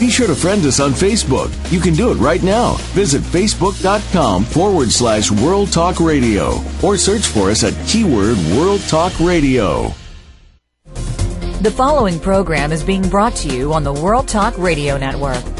Be sure to friend us on Facebook. You can do it right now. Visit facebook.com forward slash World Talk Radio or search for us at keyword World Talk Radio. The following program is being brought to you on the World Talk Radio Network.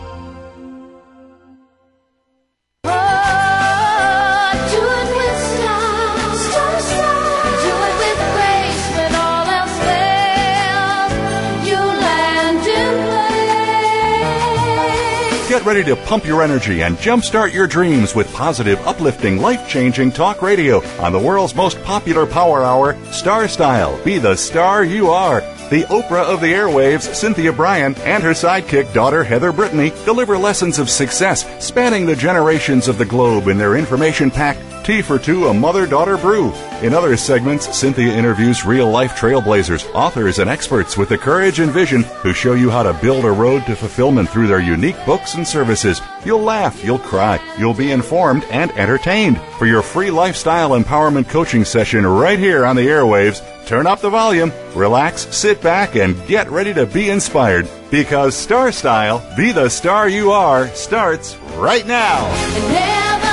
Get ready to pump your energy and jumpstart your dreams with positive, uplifting, life changing talk radio on the world's most popular power hour, Star Style. Be the star you are. The Oprah of the airwaves, Cynthia Bryan, and her sidekick daughter, Heather Brittany, deliver lessons of success spanning the generations of the globe in their information packed Tea for Two, a mother daughter brew. In other segments, Cynthia interviews real life trailblazers, authors, and experts with the courage and vision who show you how to build a road to fulfillment through their unique books and services. You'll laugh, you'll cry, you'll be informed and entertained. For your free lifestyle empowerment coaching session right here on the airwaves, turn up the volume, relax, sit back, and get ready to be inspired. Because Star Style, be the star you are, starts right now.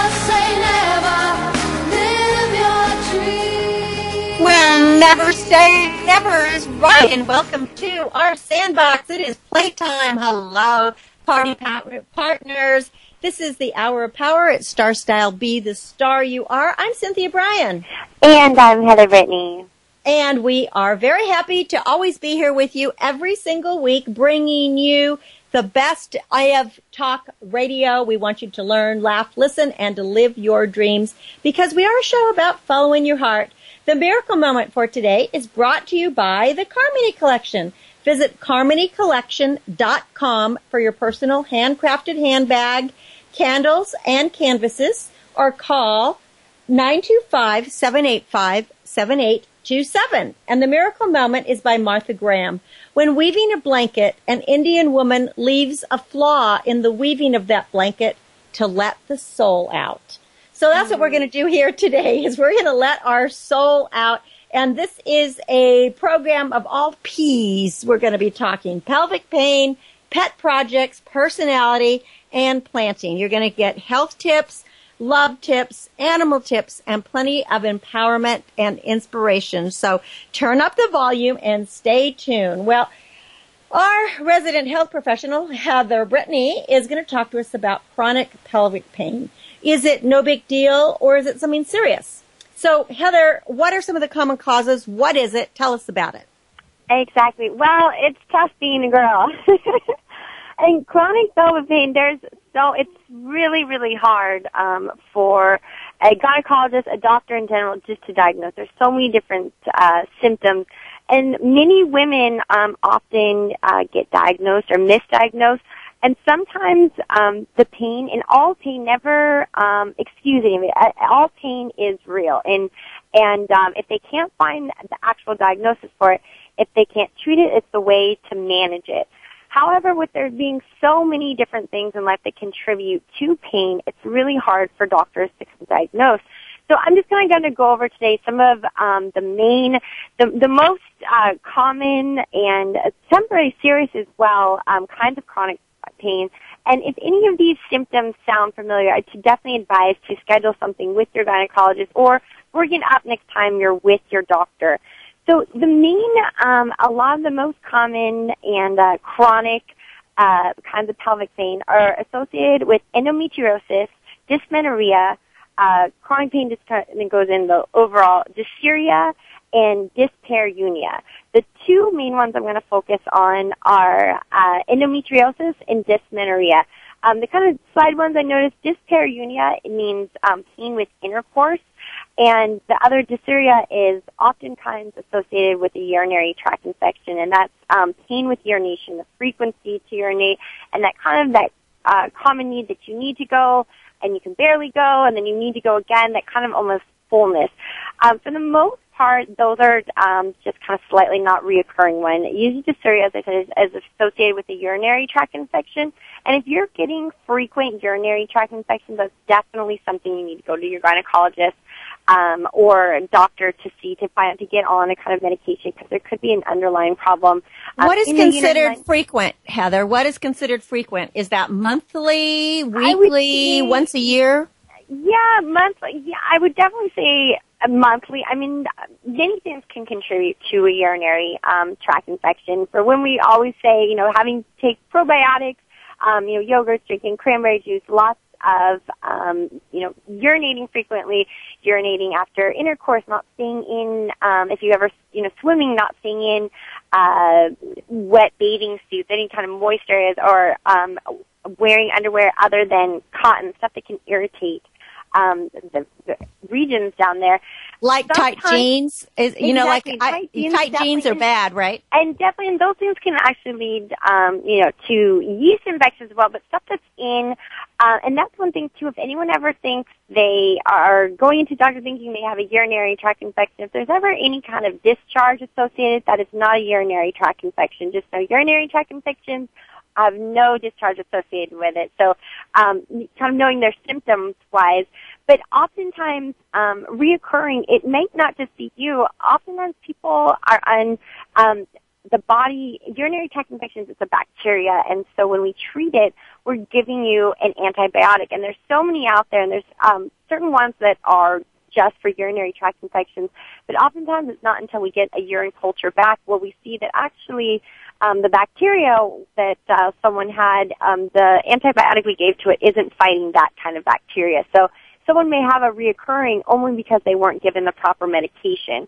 Never say never is right. And welcome to our sandbox. It is playtime. Hello, party partners. This is the Hour of Power at Star Style. Be the star you are. I'm Cynthia Bryan. And I'm Heather Brittany. And we are very happy to always be here with you every single week, bringing you the best IF Talk radio. We want you to learn, laugh, listen, and to live your dreams because we are a show about following your heart. The miracle moment for today is brought to you by the Carmony Collection. Visit carmonycollection.com for your personal handcrafted handbag, candles, and canvases, or call 925-785-7827. And the miracle moment is by Martha Graham. When weaving a blanket, an Indian woman leaves a flaw in the weaving of that blanket to let the soul out. So that's what we're going to do here today is we're going to let our soul out. And this is a program of all P's. We're going to be talking pelvic pain, pet projects, personality, and planting. You're going to get health tips, love tips, animal tips, and plenty of empowerment and inspiration. So turn up the volume and stay tuned. Well, our resident health professional, Heather Brittany, is going to talk to us about chronic pelvic pain. Is it no big deal or is it something serious? So Heather, what are some of the common causes? What is it? Tell us about it. Exactly. Well, it's tough being a girl. and chronic pelvic pain, there's so it's really, really hard um, for a gynecologist, a doctor in general, just to diagnose. There's so many different uh, symptoms, and many women um, often uh, get diagnosed or misdiagnosed and sometimes um, the pain, and all pain never um, excuse any of it. All pain is real, and and um, if they can't find the actual diagnosis for it, if they can't treat it, it's the way to manage it. However, with there being so many different things in life that contribute to pain, it's really hard for doctors to diagnose. So I'm just going to go over today some of um, the main, the, the most uh, common and temporary serious as well um, kinds of chronic pain. And if any of these symptoms sound familiar, I would definitely advise to schedule something with your gynecologist or bring it up next time you're with your doctor. So the main, um, a lot of the most common and uh, chronic uh, kinds of pelvic pain are associated with endometriosis, dysmenorrhea, uh, chronic pain that goes in the overall dysuria, and dyspareunia. The two main ones I'm going to focus on are uh, endometriosis and dysmenorrhea. Um, the kind of side ones I noticed, dyspareunia it means um, pain with intercourse, and the other dysuria is oftentimes associated with a urinary tract infection, and that's um, pain with urination, the frequency to urinate, and that kind of that uh, common need that you need to go and you can barely go, and then you need to go again. That kind of almost fullness. Um, for the most part, those are um, just kind of slightly not reoccurring one. Usually dysuria, as I said, is, is associated with a urinary tract infection. And if you're getting frequent urinary tract infections, that's definitely something you need to go to your gynecologist um, or a doctor to see to find to get on a kind of medication because there could be an underlying problem. Um, what is considered frequent, Heather? What is considered frequent? Is that monthly, weekly, once a year? Yeah, monthly. Yeah, I would definitely say monthly. I mean, many things can contribute to a urinary um, tract infection. For when we always say, you know, having take probiotics, um, you know, yogurt, drinking cranberry juice, lots of um, you know urinating frequently, urinating after intercourse, not staying in. Um, if you ever you know swimming, not staying in uh, wet bathing suits, any kind of moist areas, or um, wearing underwear other than cotton, stuff that can irritate um, the, the regions down there. Like Sometimes, tight jeans, is you exactly, know, like tight, I, jeans, tight jeans are bad, right? And definitely, and those things can actually lead, um, you know, to yeast infections as well. But stuff that's in, uh, and that's one thing too. If anyone ever thinks they are going into doctor thinking they have a urinary tract infection, if there's ever any kind of discharge associated, that is not a urinary tract infection. Just know urinary tract infections have no discharge associated with it. So, um, kind of knowing their symptoms wise, but oftentimes, um, reoccurring, it may not just be you. Oftentimes people are on, um, the body, urinary tract infections is a bacteria, and so when we treat it, we're giving you an antibiotic. And there's so many out there, and there's um, certain ones that are just for urinary tract infections, but oftentimes it's not until we get a urine culture back where we see that actually um, the bacteria that uh, someone had, um, the antibiotic we gave to it isn't fighting that kind of bacteria. So someone may have a reoccurring only because they weren't given the proper medication.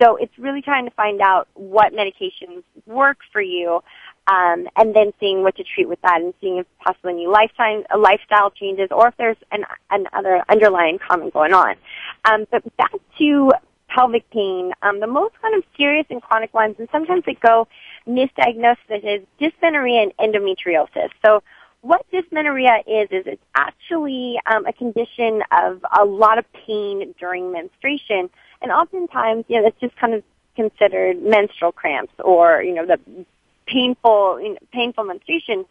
So it's really trying to find out what medications work for you, um, and then seeing what to treat with that, and seeing if possibly any lifetime uh, lifestyle changes, or if there's an, an other underlying comment going on. Um, but back to pelvic pain, um, the most kind of serious and chronic ones, and sometimes they go misdiagnosed as dysmenorrhea and endometriosis. So what dysmenorrhea is, is it's actually um, a condition of a lot of pain during menstruation. And oftentimes, you know, it's just kind of considered menstrual cramps or, you know, the painful, you know, painful menstruation.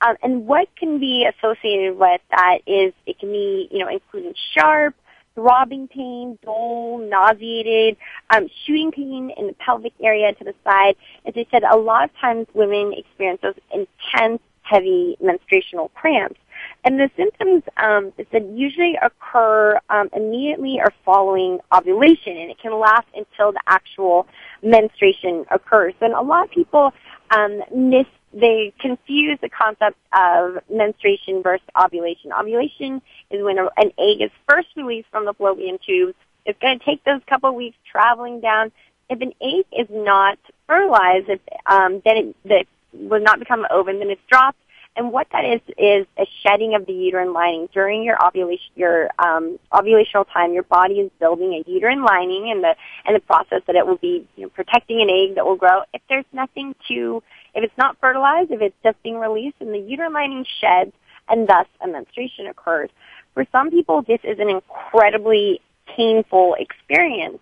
Um, and what can be associated with that is it can be, you know, including sharp, throbbing pain, dull, nauseated, um, shooting pain in the pelvic area to the side. As I said, a lot of times women experience those intense, heavy menstruational cramps. And the symptoms um, that usually occur um, immediately or following ovulation, and it can last until the actual menstruation occurs. And a lot of people um, miss they confuse the concept of menstruation versus ovulation. Ovulation is when an egg is first released from the fallopian tubes. It's going to take those couple weeks traveling down. If an egg is not fertilized, if, um, then it, that will not become ovum, then it's dropped. And what that is is a shedding of the uterine lining during your ovulation. Your um, ovulational time, your body is building a uterine lining, and the and the process that it will be you know, protecting an egg that will grow. If there's nothing to if it's not fertilized, if it's just being released, and the uterine lining sheds, and thus a menstruation occurs. For some people, this is an incredibly painful experience.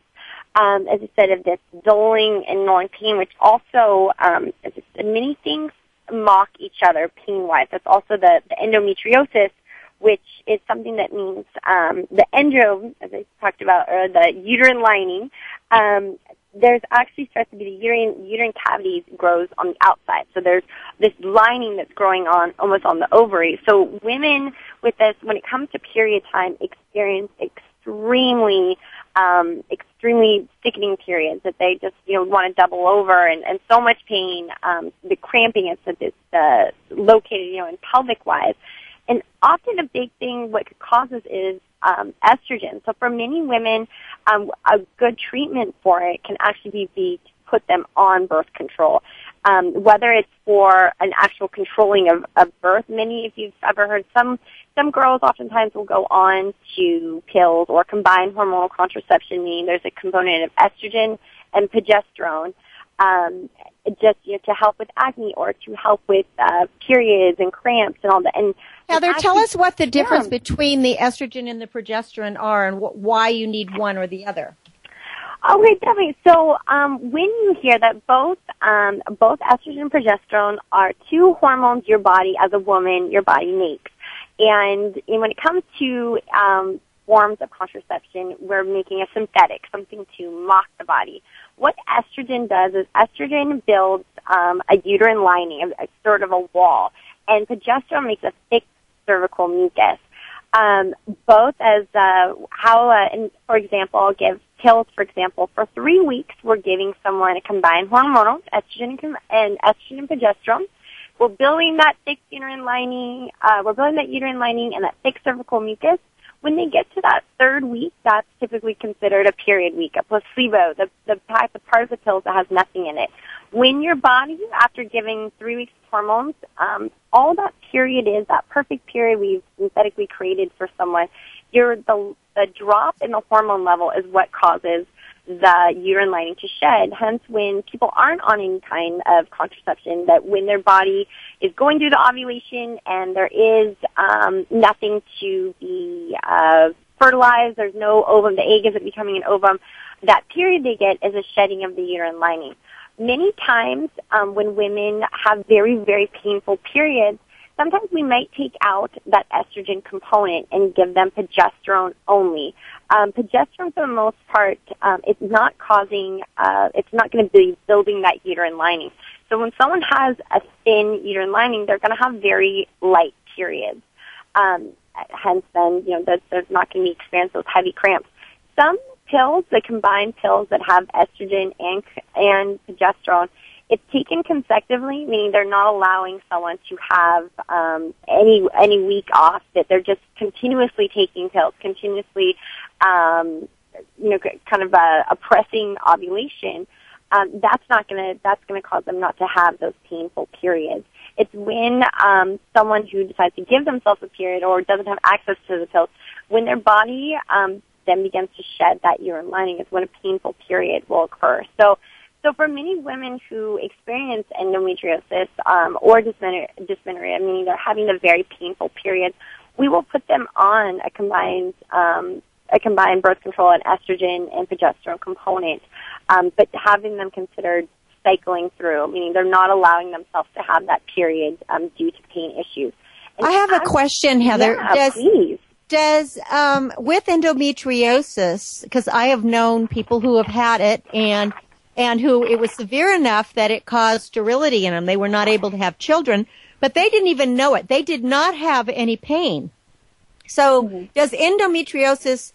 Um, as I said, of this dulling and gnawing pain, which also, um, many things mock each other pain-wise. That's also the, the endometriosis, which is something that means um, the endo, as I talked about, or the uterine lining, um, there's actually starts to be the uterine uterine cavities grows on the outside. So there's this lining that's growing on almost on the ovary. So women with this, when it comes to period time, experience extremely um, extremely sickening periods that they just you know want to double over and, and so much pain. Um, the cramping is that it's uh, located you know in pelvic wise. And often a big thing what causes is um, estrogen. So for many women, um, a good treatment for it can actually be, be to put them on birth control. Um, whether it's for an actual controlling of, of birth, many, if you've ever heard, some some girls oftentimes will go on to pills or combine hormonal contraception, meaning there's a component of estrogen and progesterone. Um, just you know, to help with acne or to help with uh, periods and cramps and all that. And Heather, tell us what the difference yeah. between the estrogen and the progesterone are, and wh- why you need one or the other. Okay, definitely. So um, when you hear that both um, both estrogen and progesterone are two hormones your body as a woman your body makes, and, and when it comes to um, forms of contraception, we're making a synthetic, something to mock the body. What estrogen does is estrogen builds um, a uterine lining, a, a sort of a wall, and progesterone makes a thick cervical mucus. Um, both as uh, how, uh, and for example, I'll give pills. For example, for three weeks, we're giving someone a combined hormonal estrogen and estrogen and progesterone. We're building that thick uterine lining. Uh, we're building that uterine lining and that thick cervical mucus. When they get to that third week, that's typically considered a period week, a placebo, the, the type of part of the pills that has nothing in it. When your body, after giving three weeks of hormones, um, all that period is, that perfect period we've synthetically created for someone, your, the, the drop in the hormone level is what causes the uterine lining to shed. Hence, when people aren't on any kind of contraception, that when their body is going through the ovulation and there is um, nothing to be uh, fertilized, there's no ovum, the egg isn't becoming an ovum, that period they get is a shedding of the uterine lining. Many times um, when women have very, very painful periods, sometimes we might take out that estrogen component and give them progesterone only. Um, progesterone, for the most part, um, it's not causing, uh, it's not going to be building that uterine lining. So when someone has a thin uterine lining, they're going to have very light periods. Um, hence, then you know they're, they're not going to be experiencing those heavy cramps. Some pills, the combined pills that have estrogen and and progesterone, it's taken consecutively, meaning they're not allowing someone to have um, any any week off. That they're just continuously taking pills, continuously, um, you know, kind of uh, oppressing ovulation. Um, that's not to that's to cause them not to have those painful periods. It's when um, someone who decides to give themselves a period or doesn't have access to the pills, when their body um, then begins to shed that uterine lining, is when a painful period will occur. So so for many women who experience endometriosis um, or dysmenorrhea, dysmenorrhea, meaning they're having a very painful period, we will put them on a combined um, a combined birth control and estrogen and progesterone component, um, but having them considered cycling through, meaning they're not allowing themselves to have that period um, due to pain issues. And I have a question, Heather. Yeah, does, please. Does um, with endometriosis, because I have known people who have had it, and and who it was severe enough that it caused sterility in them. They were not able to have children, but they didn't even know it. They did not have any pain. So mm-hmm. does endometriosis,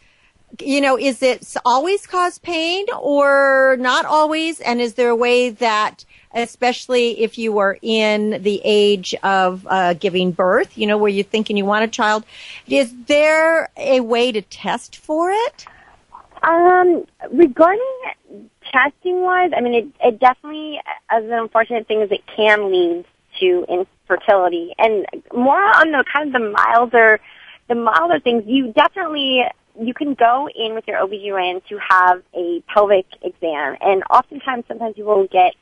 you know, is it always cause pain or not always? And is there a way that, especially if you are in the age of uh, giving birth, you know, where you're thinking you want a child, is there a way to test for it? Um, regarding testing wise, I mean, it, it definitely, as an unfortunate thing, is it can lead to infertility. And more on the kind of the milder, the milder things, you definitely, you can go in with your OBGYN to have a pelvic exam. And oftentimes, sometimes you will get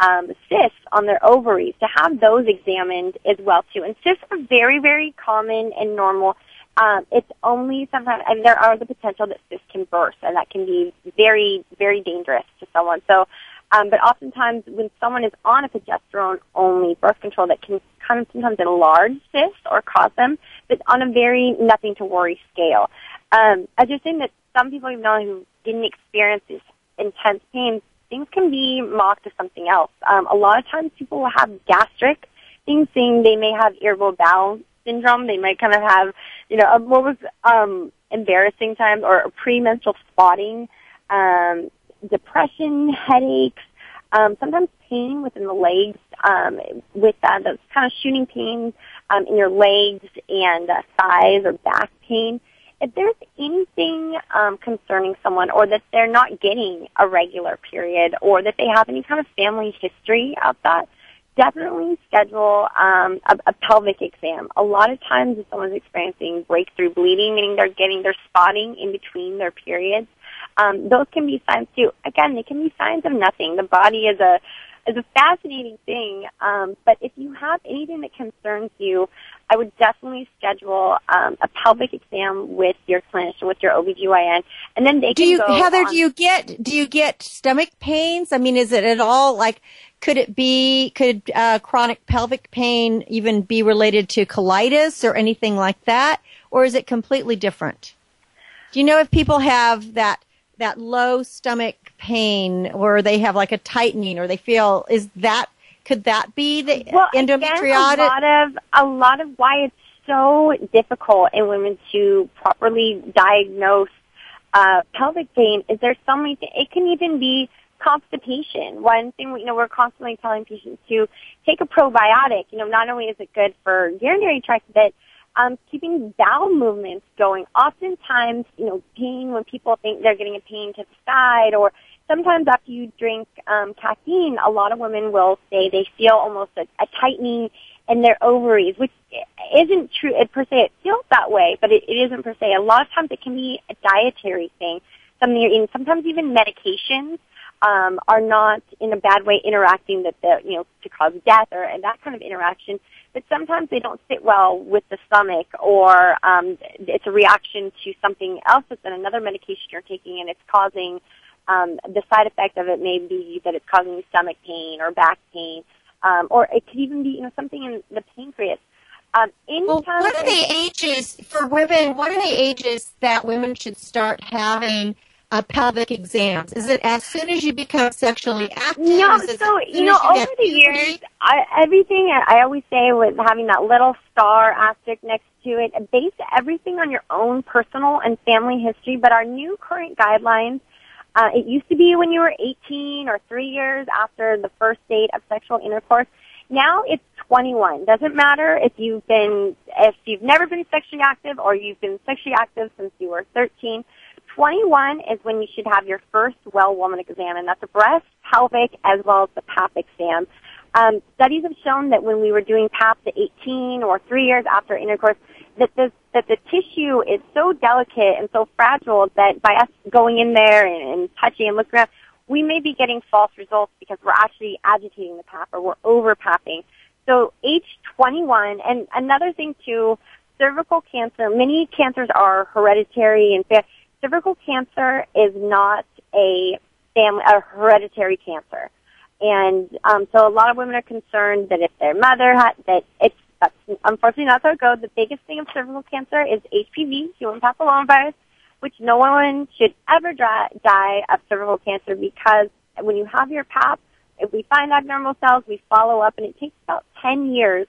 um, cysts on their ovaries to have those examined as well too. And cysts are very, very common and normal um, it's only sometimes, and there are the potential that cysts can burst, and that can be very, very dangerous to someone. So, um, but oftentimes when someone is on a progesterone-only birth control, that can kind of sometimes enlarge cysts or cause them, but on a very nothing to worry scale. Um, I just saying that some people you know who didn't experience this intense pain, things can be mocked as something else. Um, a lot of times people will have gastric things, saying they may have irritable bowel syndrome. They might kind of have, you know, what was um, embarrassing times or premenstrual spotting, um, depression, headaches, um, sometimes pain within the legs, um, with uh, those kind of shooting pains um, in your legs and uh, thighs or back pain. If there's anything um, concerning someone, or that they're not getting a regular period, or that they have any kind of family history of that, definitely schedule um, a, a pelvic exam. A lot of times, if someone's experiencing breakthrough bleeding, meaning they're getting their spotting in between their periods, um, those can be signs too. Again, they can be signs of nothing. The body is a is a fascinating thing. Um, but if you have anything that concerns you, I would definitely schedule um, a pelvic exam with your clinician, with your OBGYN, and then they can do you, Heather, do you get do you get stomach pains? I mean, is it at all like could it be could uh, chronic pelvic pain even be related to colitis or anything like that, or is it completely different? Do you know if people have that that low stomach pain, or they have like a tightening, or they feel is that could that be the well, endometriosis? Again, a lot of a lot of why it's so difficult in women to properly diagnose uh, pelvic pain is there's so many. It can even be constipation. One thing you know we're constantly telling patients to take a probiotic. You know, not only is it good for urinary tract, but um, keeping bowel movements going. Oftentimes, you know, pain when people think they're getting a pain to the side, or sometimes after you drink um, caffeine, a lot of women will say they feel almost a, a tightening in their ovaries, which isn't true per se. It feels that way, but it, it isn't per se. A lot of times it can be a dietary thing, something you're eating. Sometimes even medications um, are not in a bad way interacting that the you know to cause death or and that kind of interaction. But sometimes they don't sit well with the stomach, or um, it's a reaction to something else that's in another medication you're taking, and it's causing um, the side effect of it may be that it's causing stomach pain or back pain, um, or it could even be you know something in the pancreas. Um, Well, what are the ages for women? What are the ages that women should start having uh, pelvic exams? Is it as soon as you become sexually active? No, so you know, as over the years, I, everything I always say with having that little star asterisk next to it, base everything on your own personal and family history. But our new current guidelines, uh, it used to be when you were 18 or three years after the first date of sexual intercourse. Now it's 21. Doesn't matter if you've been, if you've never been sexually active or you've been sexually active since you were 13. 21 is when you should have your first well woman exam, and that's a breast, pelvic, as well as the PAP exam. Um, studies have shown that when we were doing PAP at 18 or three years after intercourse, that the that the tissue is so delicate and so fragile that by us going in there and, and touching and looking around, we may be getting false results because we're actually agitating the PAP or we're over PAPing. So age 21, and another thing too, cervical cancer. Many cancers are hereditary, and cervical cancer is not a family a hereditary cancer. And um, so a lot of women are concerned that if their mother had that it's that's unfortunately not how it goes. The biggest thing of cervical cancer is HPV, human papillomavirus, which no one should ever dry, die of cervical cancer because when you have your PAP, if we find abnormal cells, we follow up, and it takes about 10 years,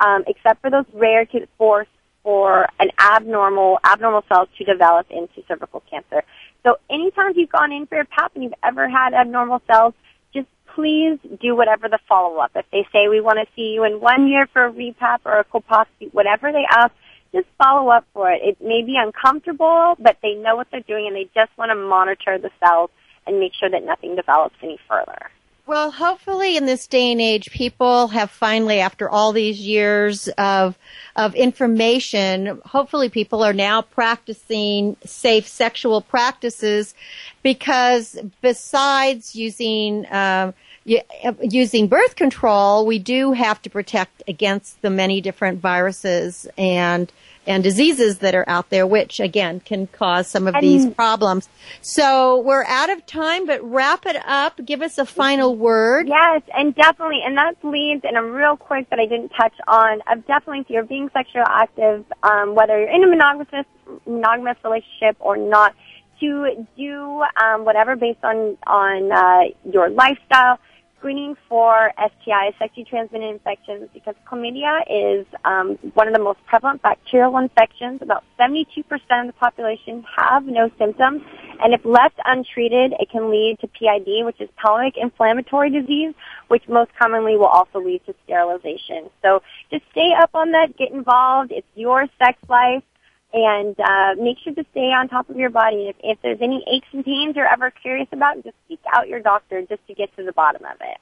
um, except for those rare force for an abnormal abnormal cells to develop into cervical cancer. So anytime you've gone in for your PAP and you've ever had abnormal cells, just please do whatever the follow up. If they say we want to see you in one year for a repap or a colposcopy, whatever they ask, just follow up for it. It may be uncomfortable, but they know what they're doing and they just want to monitor the cells and make sure that nothing develops any further. Well, hopefully in this day and age, people have finally, after all these years of, of information, hopefully people are now practicing safe sexual practices because besides using, um, using birth control, we do have to protect against the many different viruses and and diseases that are out there, which again can cause some of these problems. So we're out of time, but wrap it up. Give us a final word. Yes, and definitely, and that leads in a real quick that I didn't touch on. Of definitely, if you're being sexually active, um, whether you're in a monogamous monogamous relationship or not, to do um, whatever based on on uh, your lifestyle. Screening for STIs, sexually transmitted infections, because chlamydia is um, one of the most prevalent bacterial infections. About 72% of the population have no symptoms, and if left untreated, it can lead to PID, which is pelvic inflammatory disease, which most commonly will also lead to sterilization. So just stay up on that, get involved. It's your sex life and uh, make sure to stay on top of your body. If, if there's any aches and pains you're ever curious about, just seek out your doctor just to get to the bottom of it.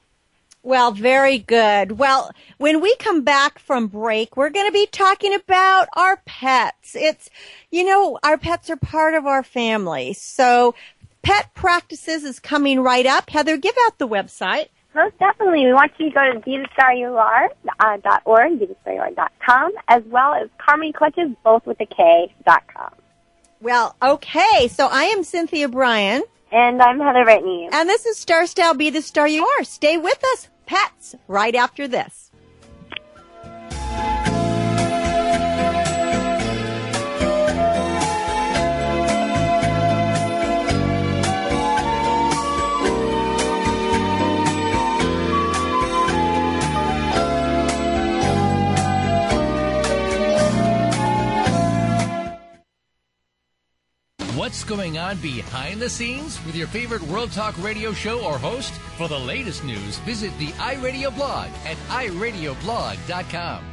Well, very good. Well, when we come back from break, we're going to be talking about our pets. It's, you know, our pets are part of our family. So Pet Practices is coming right up. Heather, give out the website. Most definitely. We want you to go to BeTheStarYouAre, uh, dot org, BeTheStarYouAre.com, as well as Karmen Klutches, both with a K, dot com. Well, okay. So I am Cynthia Bryan. And I'm Heather Brittany. And this is Star Style Be the Star You Are. Stay with us, pets, right after this. What's going on behind the scenes with your favorite World Talk radio show or host? For the latest news, visit the iRadio blog at iradioblog.com.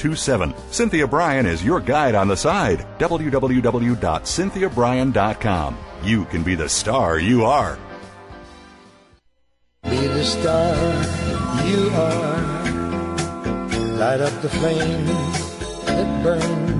925-377-7827. Cynthia Bryan is your guide on the side. www.cynthiabryan.com. You can be the star you are. Be the star you are. Light up the flame that burns.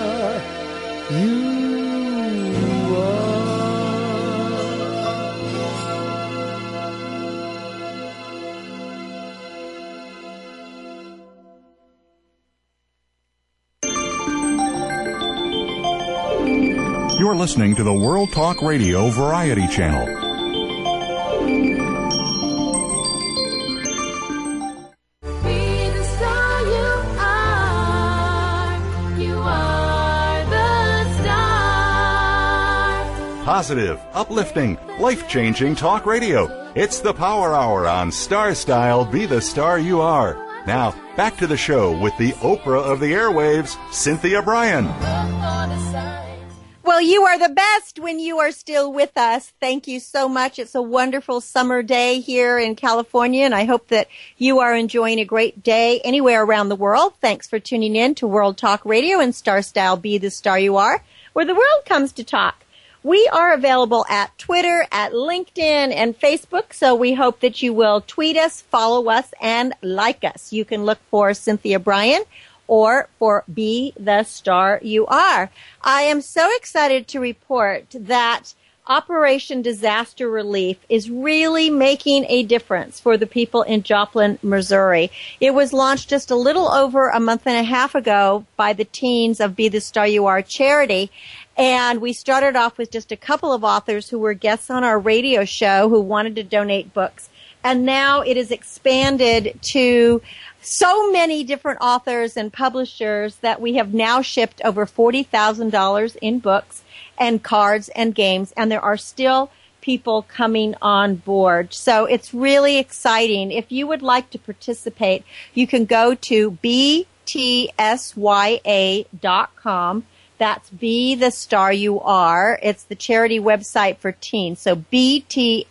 You're listening to the World Talk Radio Variety Channel. Positive, uplifting, life changing talk radio. It's the Power Hour on Star Style Be the Star You Are. Now, back to the show with the Oprah of the airwaves, Cynthia Bryan. Well, you are the best when you are still with us. Thank you so much. It's a wonderful summer day here in California, and I hope that you are enjoying a great day anywhere around the world. Thanks for tuning in to World Talk Radio and Star Style Be the Star You Are, where the world comes to talk. We are available at Twitter, at LinkedIn, and Facebook, so we hope that you will tweet us, follow us, and like us. You can look for Cynthia Bryan or for Be the Star You Are. I am so excited to report that Operation Disaster Relief is really making a difference for the people in Joplin, Missouri. It was launched just a little over a month and a half ago by the teens of Be the Star You Are charity. And we started off with just a couple of authors who were guests on our radio show who wanted to donate books. And now it is expanded to so many different authors and publishers that we have now shipped over $40,000 in books and cards and games, and there are still people coming on board. So it's really exciting. If you would like to participate, you can go to btsya.com. That's Be the Star You Are. It's the charity website for teens. So btsa.com.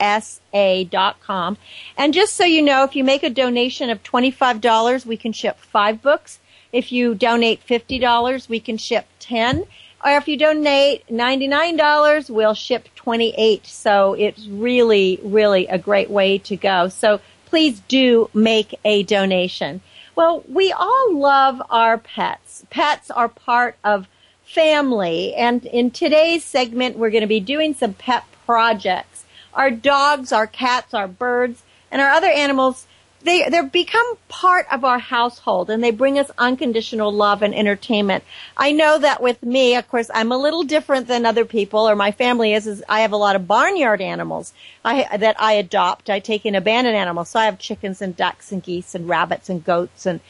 And just so you know, if you make a donation of $25, we can ship five books. If you donate $50, we can ship 10. Or if you donate $99, we'll ship 28. So it's really, really a great way to go. So please do make a donation. Well, we all love our pets. Pets are part of family. And in today's segment, we're going to be doing some pet projects. Our dogs, our cats, our birds, and our other animals they they become part of our household and they bring us unconditional love and entertainment. I know that with me, of course, I'm a little different than other people or my family is. Is I have a lot of barnyard animals I, that I adopt. I take in abandoned animals, so I have chickens and ducks and geese and rabbits and goats and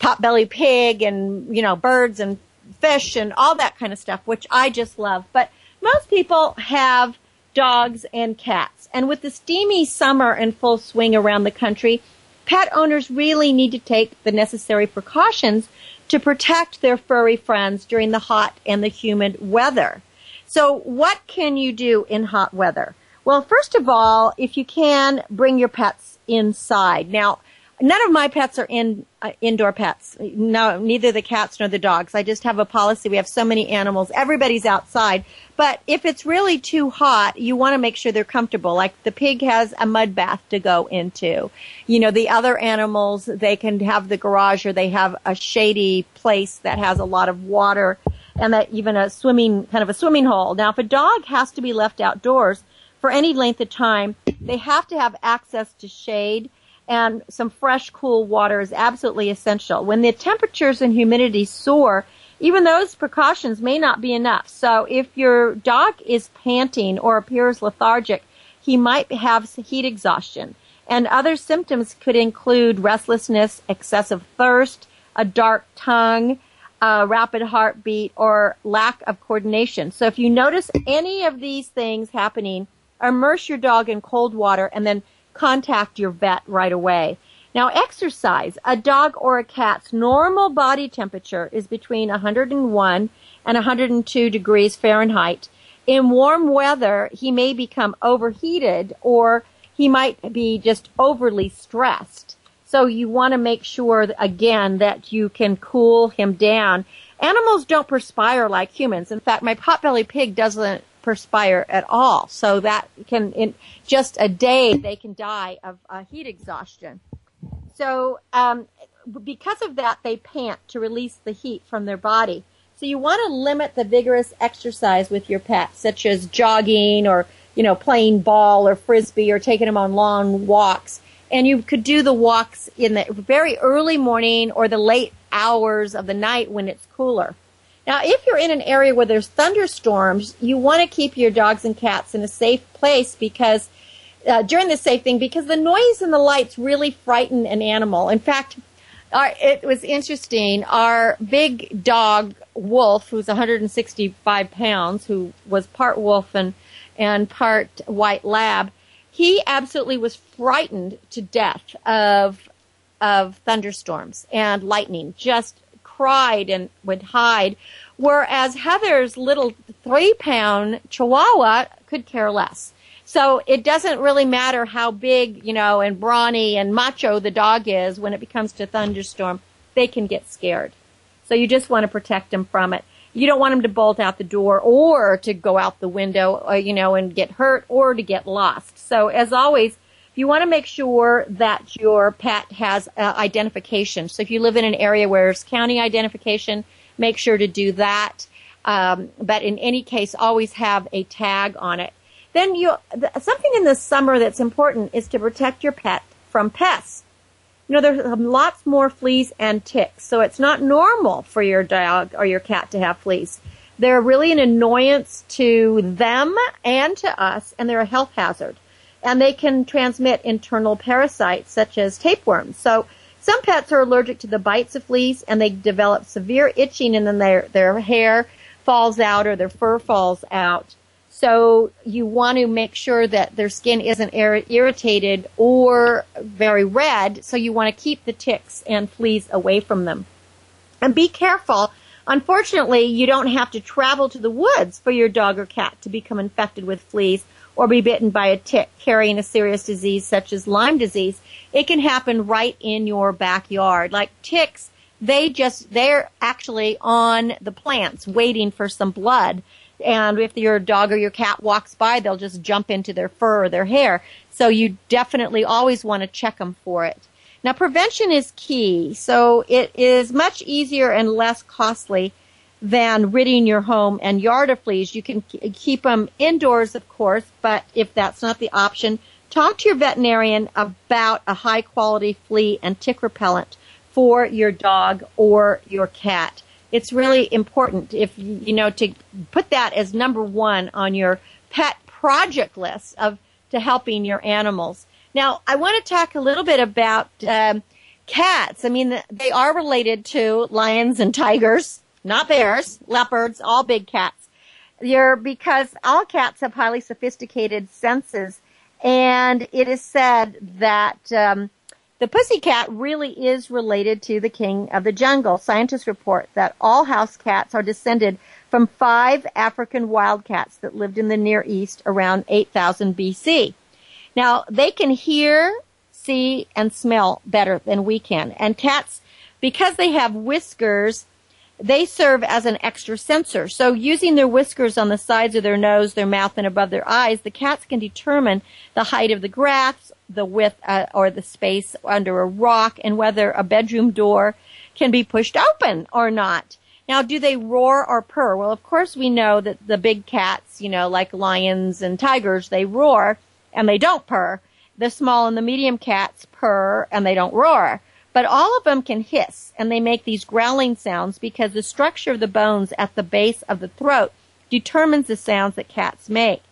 potbelly pig and you know birds and fish and all that kind of stuff, which I just love. But most people have dogs and cats, and with the steamy summer in full swing around the country pet owners really need to take the necessary precautions to protect their furry friends during the hot and the humid weather. So what can you do in hot weather? Well, first of all, if you can, bring your pets inside. Now, none of my pets are in uh, indoor pets. No, neither the cats nor the dogs. I just have a policy. We have so many animals. Everybody's outside. But if it's really too hot, you want to make sure they're comfortable. Like the pig has a mud bath to go into. You know, the other animals, they can have the garage or they have a shady place that has a lot of water and that even a swimming, kind of a swimming hole. Now, if a dog has to be left outdoors for any length of time, they have to have access to shade and some fresh, cool water is absolutely essential. When the temperatures and humidity soar, even those precautions may not be enough. So if your dog is panting or appears lethargic, he might have heat exhaustion. And other symptoms could include restlessness, excessive thirst, a dark tongue, a rapid heartbeat, or lack of coordination. So if you notice any of these things happening, immerse your dog in cold water and then contact your vet right away. Now, exercise. A dog or a cat's normal body temperature is between 101 and 102 degrees Fahrenheit. In warm weather, he may become overheated or he might be just overly stressed. So you want to make sure, again, that you can cool him down. Animals don't perspire like humans. In fact, my potbelly pig doesn't perspire at all. So that can, in just a day, they can die of uh, heat exhaustion. So, um, because of that, they pant to release the heat from their body. So you want to limit the vigorous exercise with your pet, such as jogging or, you know, playing ball or frisbee or taking them on long walks. And you could do the walks in the very early morning or the late hours of the night when it's cooler. Now, if you're in an area where there's thunderstorms, you want to keep your dogs and cats in a safe place because uh, during the safe thing, because the noise and the lights really frighten an animal. In fact, our, it was interesting. Our big dog, Wolf, who's 165 pounds, who was part wolf and, and part white lab, he absolutely was frightened to death of, of thunderstorms and lightning. Just cried and would hide. Whereas Heather's little three pound chihuahua could care less. So it doesn't really matter how big, you know, and brawny and macho the dog is when it becomes to thunderstorm, they can get scared. So you just want to protect them from it. You don't want them to bolt out the door or to go out the window, or, uh, you know, and get hurt or to get lost. So as always, you want to make sure that your pet has uh, identification. So if you live in an area where there's county identification, make sure to do that. Um, but in any case, always have a tag on it. Then you something in the summer that's important is to protect your pet from pests. You know, there's lots more fleas and ticks, so it's not normal for your dog or your cat to have fleas. They're really an annoyance to them and to us, and they're a health hazard and they can transmit internal parasites such as tapeworms. So some pets are allergic to the bites of fleas and they develop severe itching and then their, their hair falls out or their fur falls out. So you want to make sure that their skin isn't ir- irritated or very red. So you want to keep the ticks and fleas away from them. And be careful. Unfortunately, you don't have to travel to the woods for your dog or cat to become infected with fleas or be bitten by a tick carrying a serious disease such as Lyme disease, it can happen right in your backyard. Like ticks, they just, they're actually on the plants waiting for some blood. And if your dog or your cat walks by, they'll just jump into their fur or their hair. So you definitely always want to check them for it. Now prevention is key. So it is much easier and less costly than ridding your home and yard of fleas. You can keep them indoors, of course, but if that's not the option, talk to your veterinarian about a high quality flea and tick repellent for your dog or your cat. It's really important if you know to put that as number one on your pet project list of to helping your animals. Now, I want to talk a little bit about um, cats. I mean, they are related to lions and tigers, not bears, leopards, all big cats. You're because all cats have highly sophisticated senses, and it is said that um, the pussycat really is related to the king of the jungle. Scientists report that all house cats are descended from five African wildcats that lived in the Near East around 8000 BC. Now, they can hear, see, and smell better than we can. And cats, because they have whiskers, they serve as an extra sensor. So using their whiskers on the sides of their nose, their mouth, and above their eyes, the cats can determine the height of the grass, the width uh, or the space under a rock, and whether a bedroom door can be pushed open or not. Now, do they roar or purr? Well, of course we know that the big cats, you know, like lions and tigers, they roar and they don't purr. The small and the medium cats purr and they don't roar. But all of them can hiss and they make these growling sounds because the structure of the bones at the base of the throat determines the sounds that cats make.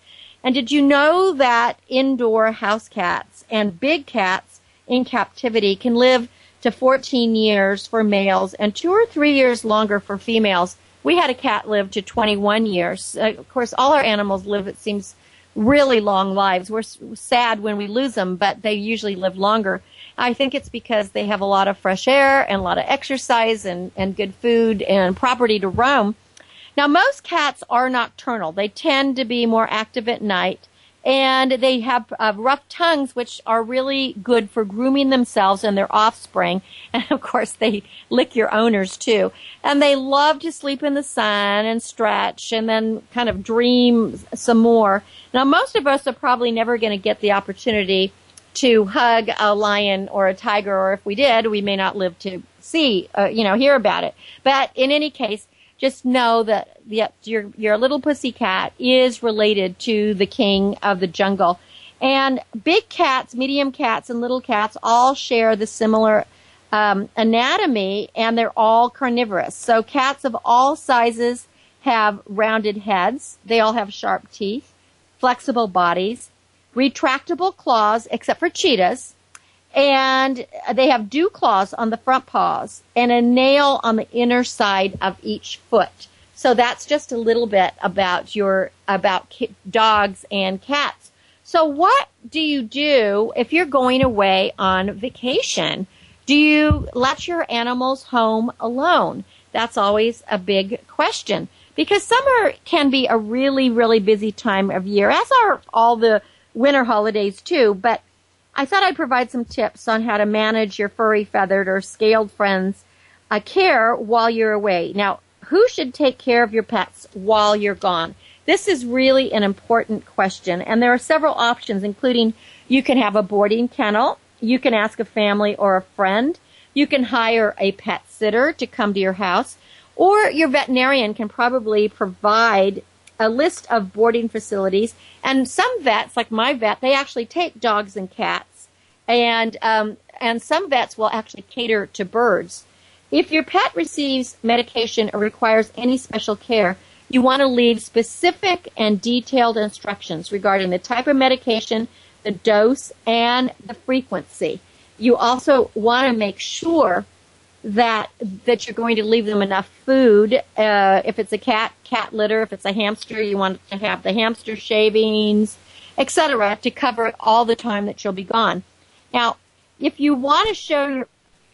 And did you know that indoor house cats and big cats in captivity can live to 14 years for males and two or three years longer for females? We had a cat live to 21 years. Uh, of course, all our animals live, it seems, really long lives. We're sad when we lose them, but they usually live longer. I think it's because they have a lot of fresh air and a lot of exercise and, and good food and property to roam. Now, most cats are nocturnal. They tend to be more active at night and they have uh, rough tongues, which are really good for grooming themselves and their offspring. And of course, they lick your owners too. And they love to sleep in the sun and stretch and then kind of dream some more. Now, most of us are probably never going to get the opportunity to hug a lion or a tiger, or if we did, we may not live to see, uh, you know, hear about it. But in any case, just know that your your little pussy cat is related to the king of the jungle. And big cats, medium cats, and little cats all share the similar um, anatomy, and they're all carnivorous. So cats of all sizes have rounded heads. They all have sharp teeth, flexible bodies, retractable claws, except for cheetahs, and they have dew claws on the front paws and a nail on the inner side of each foot. So that's just a little bit about your about dogs and cats. So what do you do if you're going away on vacation? Do you let your animals home alone? That's always a big question because summer can be a really really busy time of year as are all the winter holidays too, but I thought I'd provide some tips on how to manage your furry, feathered, or scaled friends' uh, care while you're away. Now, who should take care of your pets while you're gone? This is really an important question, and there are several options, including you can have a boarding kennel, you can ask a family or a friend, you can hire a pet sitter to come to your house, or your veterinarian can probably provide a list of boarding facilities. And some vets, like my vet, they actually take dogs and cats, and um, and some vets will actually cater to birds. If your pet receives medication or requires any special care, you want to leave specific and detailed instructions regarding the type of medication, the dose, and the frequency. You also want to make sure that that you're going to leave them enough food. Uh, if it's a cat, cat litter. If it's a hamster, you want to have the hamster shavings, etc., to cover all the time that you'll be gone. Now, if you want to show your,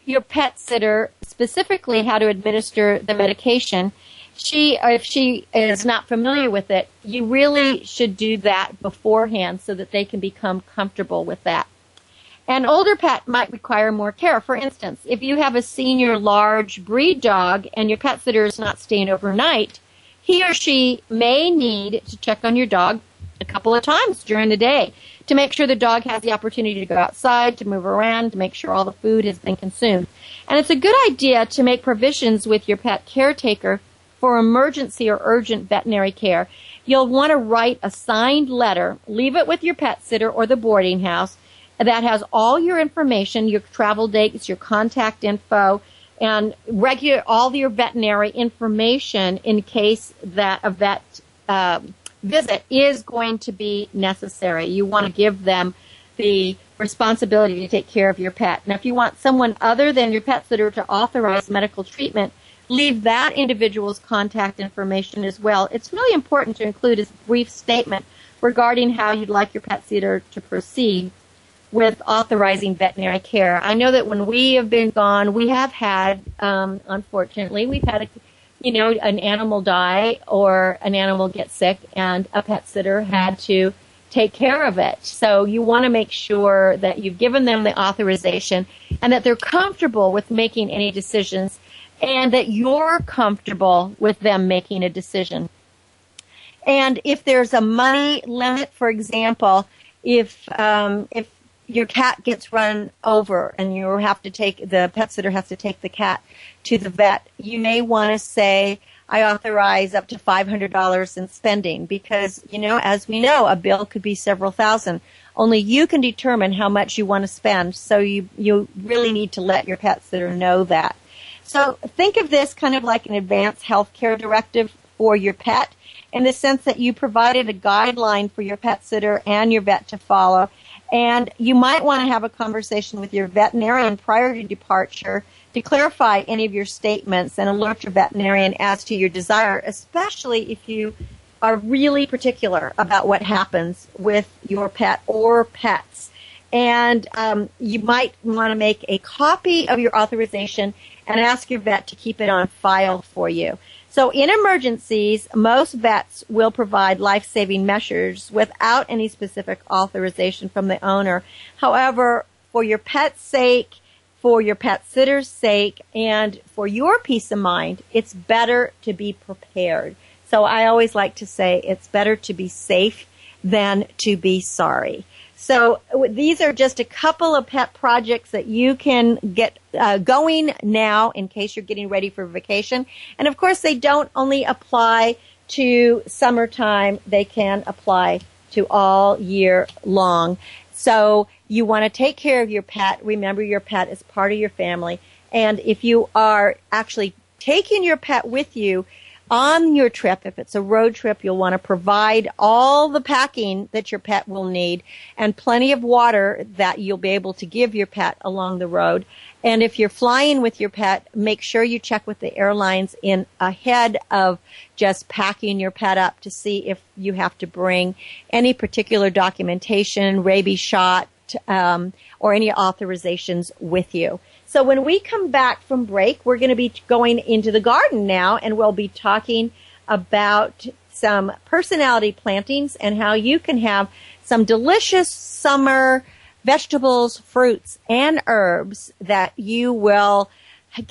your pet sitter specifically how to administer the medication, she, or if she is not familiar with it, you really should do that beforehand so that they can become comfortable with that. An older pet might require more care. For instance, if you have a senior large breed dog and your pet sitter is not staying overnight, he or she may need to check on your dog a couple of times during the day to make sure the dog has the opportunity to go outside, to move around, to make sure all the food has been consumed. And it's a good idea to make provisions with your pet caretaker for emergency or urgent veterinary care. you'll want to write a signed letter, leave it with your pet sitter or the boarding house that has all your information, your travel dates, your contact info, and regular all your veterinary information in case that a vet um, visit is going to be necessary. You want to give them the responsibility to take care of your pet. Now, if you want someone other than your pet sitter to authorize medical treatment, leave that individual's contact information as well. It's really important to include a brief statement regarding how you'd like your pet sitter to proceed with authorizing veterinary care. I know that when we have been gone, we have had, um, unfortunately, we've had a, you know, an animal die or an animal get sick, and a pet sitter had to take care of it. So you want to make sure that you've given them the authorization and that they're comfortable with making any decisions and that you're comfortable with them making a decision. And if there's a money limit, for example, if um, if your cat gets run over and you have to take the pet sitter has to take the cat to the vet, you may want to say, I authorize up to $500 in spending because, you know, as we know, a bill could be several thousand. Only you can determine how much you want to spend. So you, you really need to let your pet sitter know that. So think of this kind of like an advanced health care directive for your pet in the sense that you provided a guideline for your pet sitter and your vet to follow. And you might want to have a conversation with your veterinarian prior to departure to clarify any of your statements and alert your veterinarian as to your desire, especially if you are really particular about what happens with your pet or pets. And um, you might want to make a copy of your authorization and ask your vet to keep it on file for you. So in emergencies, most vets will provide life-saving measures without any specific authorization from the owner. However, for your pet's sake, for your pet sitter's sake, and for your peace of mind, it's better to be prepared. So I always like to say it's better to be safe than to be sorry. So these are just a couple of pet projects that you can get uh, going now in case you're getting ready for vacation. And of course, they don't only apply to summertime; they can apply to all year long. So you want to take care of your pet. Remember, your pet is part of your family. And if you are actually taking your pet with you, on your trip, if it's a road trip, you'll want to provide all the packing that your pet will need and plenty of water that you'll be able to give your pet along the road. And if you're flying with your pet, make sure you check with the airlines in ahead of just packing your pet up to see if you have to bring any particular documentation, rabies shot, um, or any authorizations with you. So when we come back from break, we're going to be going into the garden now and we'll be talking about some personality plantings and how you can have some delicious summer vegetables, fruits, and herbs that you will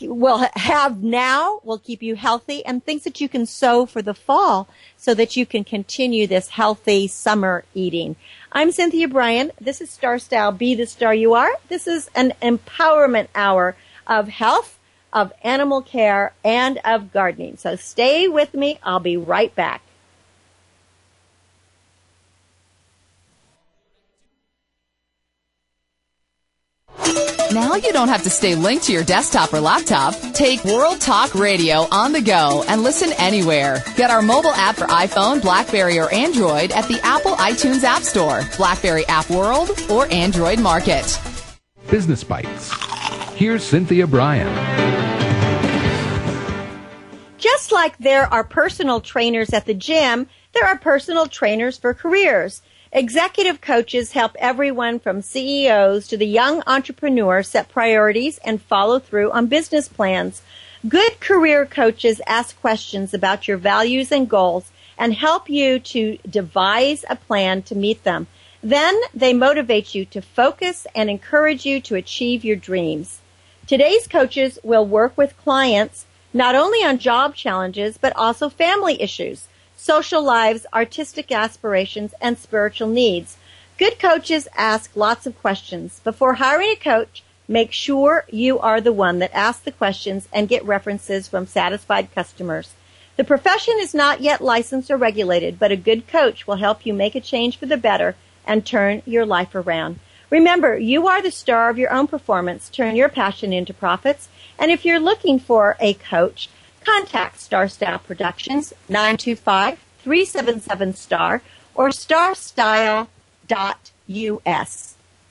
will have now will keep you healthy and things that you can sow for the fall so that you can continue this healthy summer eating. I'm Cynthia Brian. This is Star Style Be the Star You Are. This is an empowerment hour of health, of animal care, and of gardening. So stay with me. I'll be right back. Now you don't have to stay linked to your desktop or laptop. Take World Talk Radio on the go and listen anywhere. Get our mobile app for iPhone, Blackberry, or Android at the Apple iTunes App Store, Blackberry App World, or Android Market. Business Bites. Here's Cynthia Brian. Just like there are personal trainers at the gym, there are personal trainers for careers. Executive coaches help everyone from CEOs to the young entrepreneur set priorities and follow through on business plans. Good career coaches ask questions about your values and goals and help you to devise a plan to meet them. Then they motivate you to focus and encourage you to achieve your dreams. Today's coaches will work with clients not only on job challenges, but also family issues social lives, artistic aspirations, and spiritual needs. Good coaches ask lots of questions. Before hiring a coach, make sure you are the one that asks the questions and get references from satisfied customers. The profession is not yet licensed or regulated, but a good coach will help you make a change for the better and turn your life around. Remember, you are the star of your own performance. Turn your passion into profits. And if you're looking for a coach, contact Star Style Productions 925-377-STAR or starstyle.us.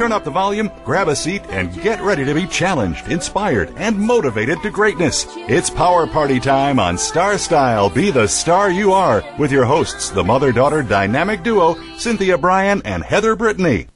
Turn up the volume, grab a seat, and get ready to be challenged, inspired, and motivated to greatness. It's Power Party time on Star Style Be the Star You Are with your hosts, the mother daughter dynamic duo, Cynthia Brian and Heather Brittany.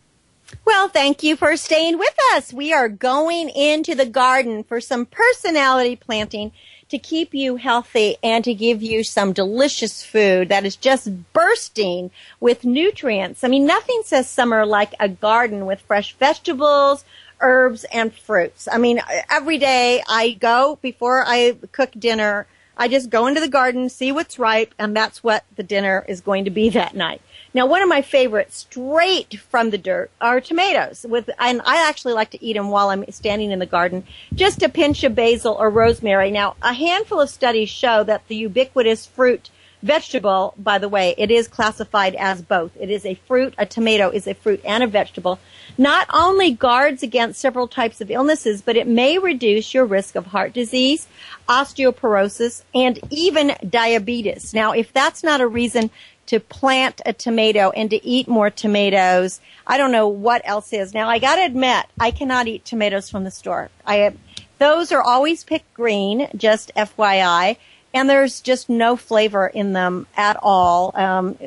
Well, thank you for staying with us. We are going into the garden for some personality planting to keep you healthy and to give you some delicious food that is just bursting with nutrients. I mean, nothing says summer like a garden with fresh vegetables, herbs, and fruits. I mean, every day I go before I cook dinner, I just go into the garden, see what's ripe, and that's what the dinner is going to be that night. Now, one of my favorites, straight from the dirt, are tomatoes. With, and I actually like to eat them while I'm standing in the garden. Just a pinch of basil or rosemary. Now, a handful of studies show that the ubiquitous fruit vegetable, by the way, it is classified as both. It is a fruit, a tomato is a fruit and a vegetable. Not only guards against several types of illnesses, but it may reduce your risk of heart disease, osteoporosis, and even diabetes. Now, if that's not a reason to plant a tomato and to eat more tomatoes. I don't know what else is. Now I gotta admit, I cannot eat tomatoes from the store. I, those are always picked green, just FYI, and there's just no flavor in them at all. Um,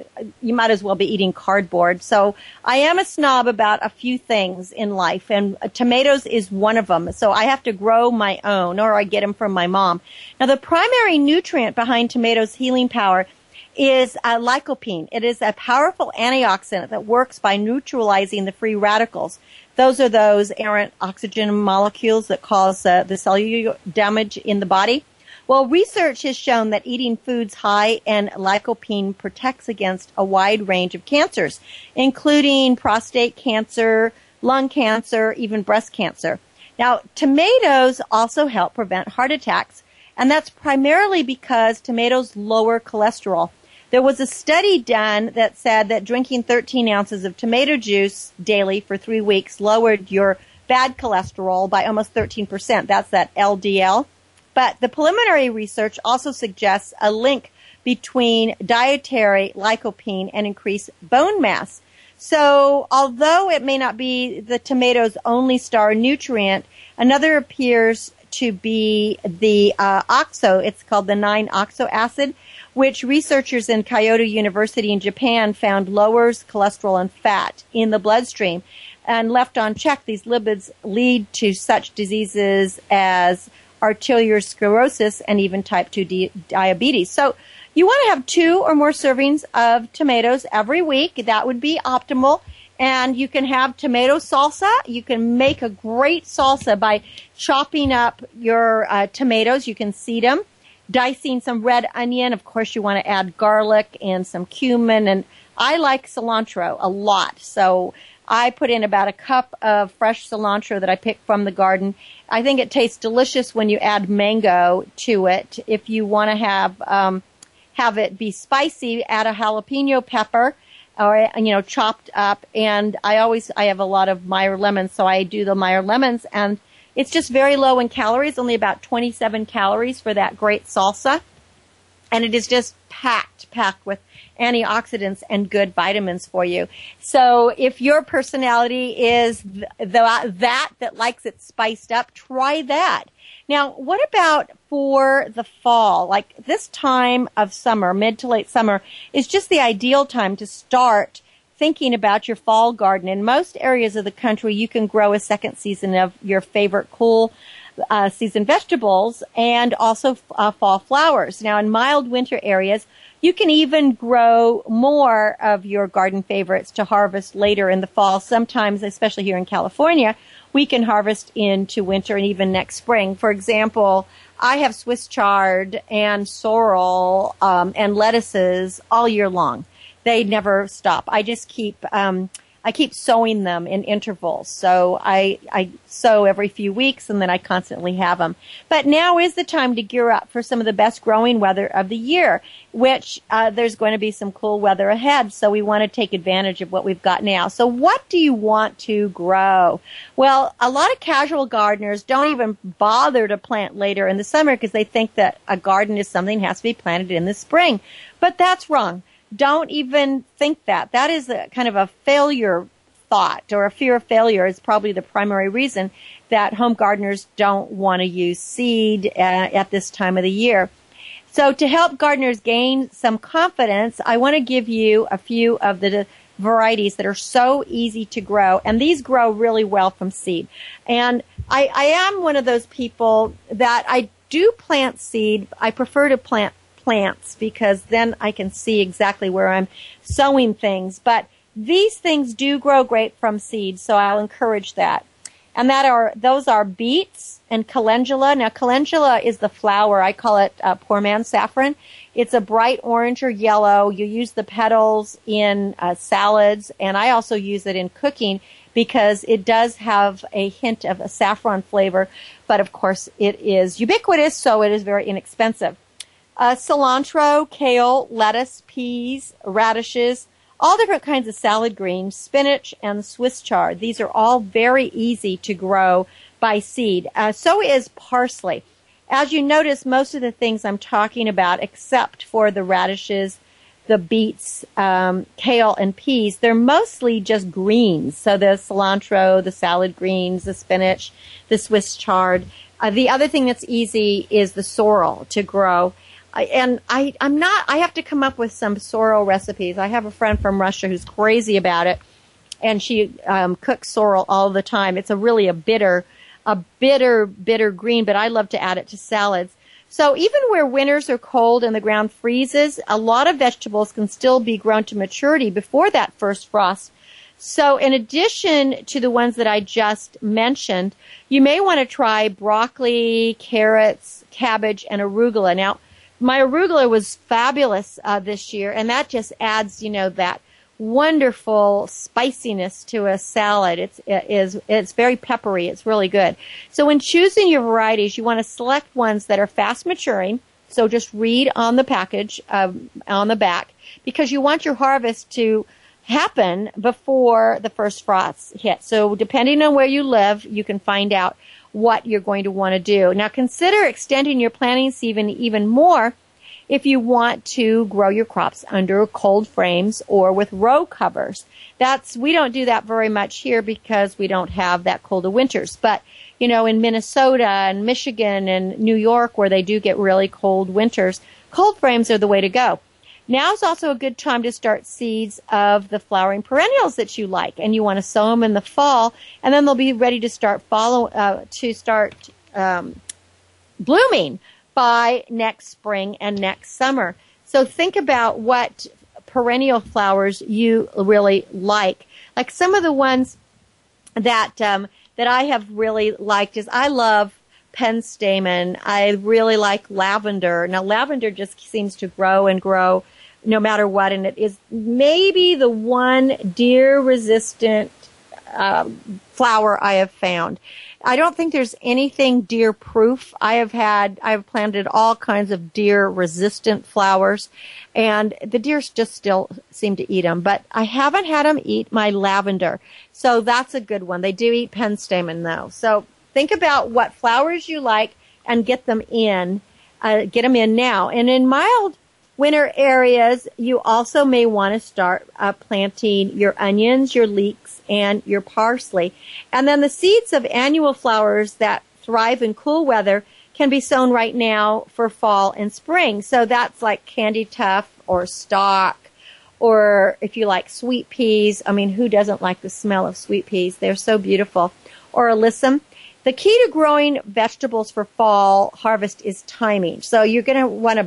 you might as well be eating cardboard. So I am a snob about a few things in life, and tomatoes is one of them. So I have to grow my own, or I get them from my mom. Now the primary nutrient behind tomatoes' healing power is lycopene. It is a powerful antioxidant that works by neutralizing the free radicals. Those are those errant oxygen molecules that cause uh, the cellular damage in the body. Well, research has shown that eating foods high in lycopene protects against a wide range of cancers, including prostate cancer, lung cancer, even breast cancer. Now, tomatoes also help prevent heart attacks, and that's primarily because tomatoes lower cholesterol. There was a study done that said that drinking 13 ounces of tomato juice daily for three weeks lowered your bad cholesterol by almost 13%. That's that LDL. But the preliminary research also suggests a link between dietary lycopene and increased bone mass. So although it may not be the tomato's only star nutrient, another appears to be the uh, oxo. It's called the 9-oxo acid which researchers in Kyoto University in Japan found lowers cholesterol and fat in the bloodstream. And left unchecked, these lipids lead to such diseases as arteriosclerosis and even type 2 di- diabetes. So you want to have two or more servings of tomatoes every week. That would be optimal. And you can have tomato salsa. You can make a great salsa by chopping up your uh, tomatoes. You can seed them dicing some red onion. Of course, you want to add garlic and some cumin. And I like cilantro a lot. So I put in about a cup of fresh cilantro that I picked from the garden. I think it tastes delicious when you add mango to it. If you want to have, um, have it be spicy, add a jalapeno pepper or, you know, chopped up. And I always, I have a lot of Meyer lemons, so I do the Meyer lemons and it's just very low in calories, only about 27 calories for that great salsa. And it is just packed, packed with antioxidants and good vitamins for you. So if your personality is th- the, that that likes it spiced up, try that. Now, what about for the fall? Like this time of summer, mid to late summer, is just the ideal time to start thinking about your fall garden. In most areas of the country, you can grow a second season of your favorite cool uh, season vegetables and also uh, fall flowers. Now, in mild winter areas, you can even grow more of your garden favorites to harvest later in the fall. Sometimes, especially here in California, we can harvest into winter and even next spring. For example, I have Swiss chard and sorrel um, and lettuces all year long. They never stop. I just keep um, I keep sowing them in intervals. So I, I sow every few weeks and then I constantly have them. But now is the time to gear up for some of the best growing weather of the year, which uh, there's going to be some cool weather ahead. So we want to take advantage of what we've got now. So what do you want to grow? Well, a lot of casual gardeners don't even bother to plant later in the summer because they think that a garden is something that has to be planted in the spring. But that's wrong don't even think that. That is a kind of a failure thought or a fear of failure is probably the primary reason that home gardeners don't want to use seed uh, at this time of the year. So to help gardeners gain some confidence, I want to give you a few of the varieties that are so easy to grow and these grow really well from seed. And I, I am one of those people that I do plant seed. I prefer to plant plants because then I can see exactly where I'm sowing things. But these things do grow great from seeds, so I'll encourage that. And that are those are beets and calendula. Now, calendula is the flower. I call it uh, poor man saffron. It's a bright orange or yellow. You use the petals in uh, salads, and I also use it in cooking because it does have a hint of a saffron flavor. But of course, it is ubiquitous, so it is very inexpensive uh, cilantro, kale, lettuce, peas, radishes, all different kinds of salad greens, spinach, and Swiss chard. These are all very easy to grow by seed. Uh, so is parsley. As you notice, most of the things I'm talking about, except for the radishes, the beets, um, kale, and peas, they're mostly just greens. So the cilantro, the salad greens, the spinach, the Swiss chard. Uh, the other thing that's easy is the sorrel to grow. I, and I, I'm not, I have to come up with some sorrel recipes. I have a friend from Russia who's crazy about it and she, um, cooks sorrel all the time. It's a really a bitter, a bitter, bitter green, but I love to add it to salads. So even where winters are cold and the ground freezes, a lot of vegetables can still be grown to maturity before that first frost. So in addition to the ones that I just mentioned, you may want to try broccoli, carrots, cabbage, and arugula. Now, my arugula was fabulous uh, this year, and that just adds, you know, that wonderful spiciness to a salad. It's it is it's very peppery. It's really good. So when choosing your varieties, you want to select ones that are fast maturing. So just read on the package um, on the back because you want your harvest to happen before the first frosts hit. So depending on where you live, you can find out what you're going to want to do. Now consider extending your planting season even more if you want to grow your crops under cold frames or with row covers. That's, we don't do that very much here because we don't have that cold of winters. But, you know, in Minnesota and Michigan and New York where they do get really cold winters, cold frames are the way to go. Now is also a good time to start seeds of the flowering perennials that you like, and you want to sow them in the fall, and then they'll be ready to start follow uh, to start um, blooming by next spring and next summer. So think about what perennial flowers you really like. Like some of the ones that um, that I have really liked is I love penstemon. I really like lavender. Now lavender just seems to grow and grow no matter what. And it is maybe the one deer resistant um, flower I have found. I don't think there's anything deer proof. I have had, I've planted all kinds of deer resistant flowers and the deer just still seem to eat them, but I haven't had them eat my lavender. So that's a good one. They do eat penstemon though. So think about what flowers you like and get them in, uh, get them in now. And in mild winter areas, you also may want to start uh, planting your onions, your leeks, and your parsley. And then the seeds of annual flowers that thrive in cool weather can be sown right now for fall and spring. So that's like candy tuft or stock or if you like sweet peas. I mean, who doesn't like the smell of sweet peas? They're so beautiful. Or alyssum. The key to growing vegetables for fall harvest is timing. So you're going to want to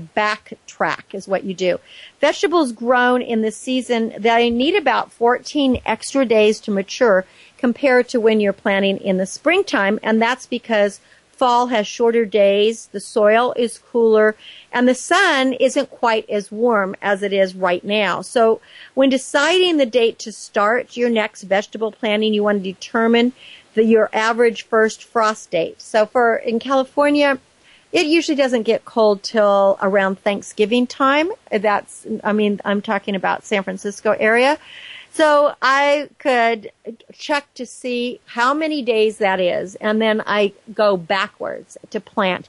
backtrack is what you do. Vegetables grown in the season, they need about 14 extra days to mature compared to when you're planting in the springtime. And that's because fall has shorter days, the soil is cooler, and the sun isn't quite as warm as it is right now. So when deciding the date to start your next vegetable planting, you want to determine the, your average first frost date. So for in California, it usually doesn't get cold till around Thanksgiving time. That's, I mean, I'm talking about San Francisco area. So I could check to see how many days that is, and then I go backwards to plant.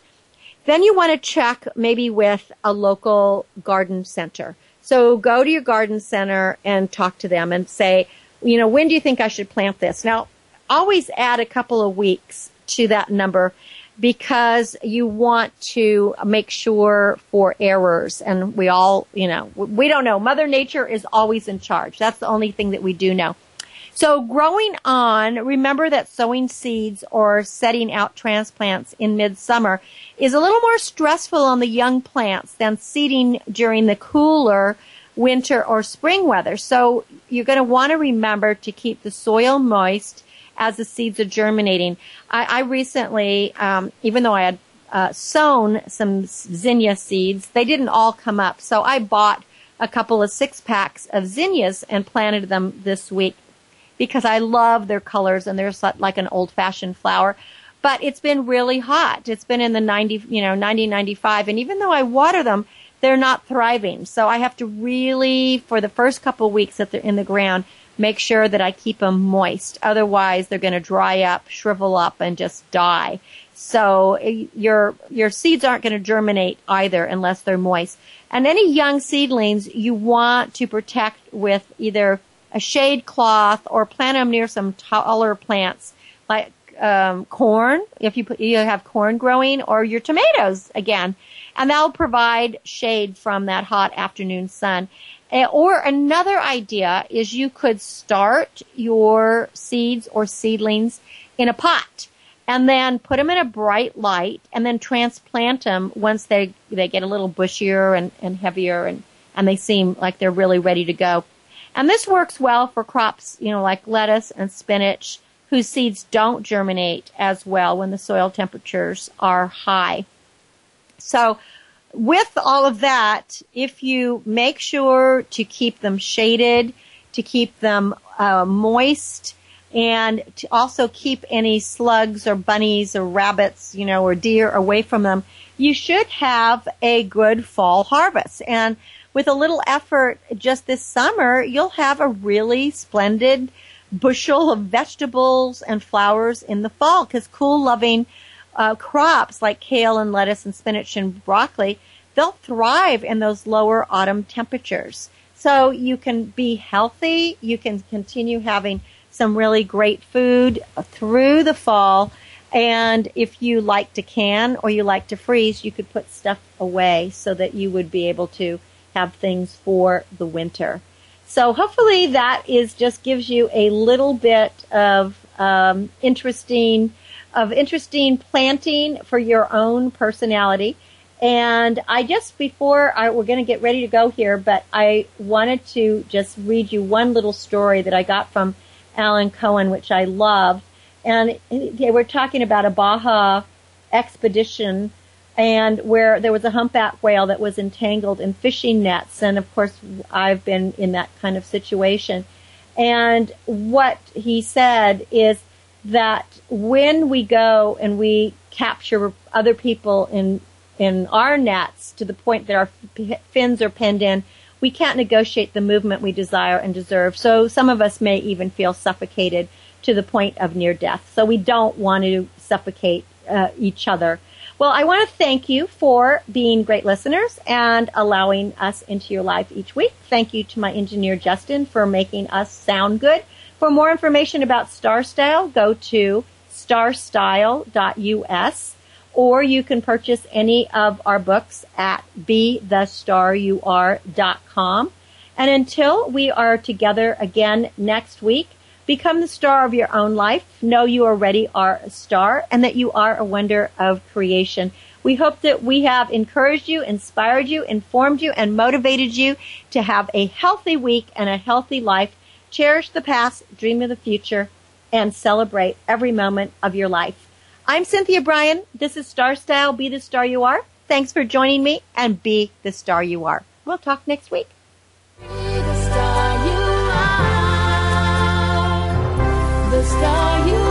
Then you want to check maybe with a local garden center. So go to your garden center and talk to them and say, you know, when do you think I should plant this? Now, always add a couple of weeks to that number because you want to make sure for errors and we all, you know, we don't know. Mother Nature is always in charge. That's the only thing that we do know. So growing on, remember that sowing seeds or setting out transplants in midsummer is a little more stressful on the young plants than seeding during the cooler winter or spring weather. So you're going to want to remember to keep the soil moist as the seeds are germinating. I, I recently, um, even though I had uh, sown some zinnia seeds, they didn't all come up. So I bought a couple of six packs of zinnias and planted them this week because I love their colors and they're like an old fashioned flower. But it's been really hot. It's been in the 90, you know, 90, 95. And even though I water them, they're not thriving. So I have to really, for the first couple of weeks that they're in the ground, make sure that I keep them moist. Otherwise, they're going to dry up, shrivel up, and just die. So eh, your your seeds aren't going to germinate either unless they're moist. And any young seedlings you want to protect with either a shade cloth or plant them near some taller plants like um, corn if you put, you have corn growing or your tomatoes again, and that'll provide shade from that hot afternoon sun. Or another idea is you could start your seeds or seedlings in a pot and then put them in a bright light and then transplant them once they, they get a little bushier and, and heavier and, and they seem like they're really ready to go. And this works well for crops, you know, like lettuce and spinach whose seeds don't germinate as well when the soil temperatures are high. So with all of that, if you make sure to keep them shaded, to keep them uh, moist, and to also keep any slugs or bunnies or rabbits, you know, or deer away from them, you should have a good fall harvest. And with a little effort just this summer, you'll have a really splendid bushel of vegetables and flowers in the fall because cool loving uh, crops like kale and lettuce and spinach and broccoli, they'll thrive in those lower autumn temperatures. So you can be healthy. You can continue having some really great food through the fall. And if you like to can or you like to freeze, you could put stuff away so that you would be able to have things for the winter. So hopefully that is just gives you a little bit of um, interesting of interesting planting for your own personality. And I just before I, we're going to get ready to go here, but I wanted to just read you one little story that I got from Alan Cohen, which I love. And we're talking about a Baja expedition and where there was a humpback whale that was entangled in fishing nets. And of course, I've been in that kind of situation. And what he said is that when we go and we capture other people in in our nets to the point that our fins are pinned in, we can't negotiate the movement we desire and deserve. So some of us may even feel suffocated to the point of near death. So we don't want to suffocate uh, each other. Well, I want to thank you for being great listeners and allowing us into your life each week. Thank you to my engineer Justin for making us sound good. For more information about Star Style, go to starstyle.us or you can purchase any of our books at bethestaryouare.com. And until we are together again next week, become the star of your own life. Know you already are a star and that you are a wonder of creation. We hope that we have encouraged you, inspired you, informed you, and motivated you to have a healthy week and a healthy life. Cherish the past, dream of the future, and celebrate every moment of your life. I'm Cynthia Brian. This is Star Style. Be the star you are. Thanks for joining me and be the star you are. We'll talk next week. The star you are.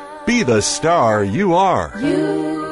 be the star you are. You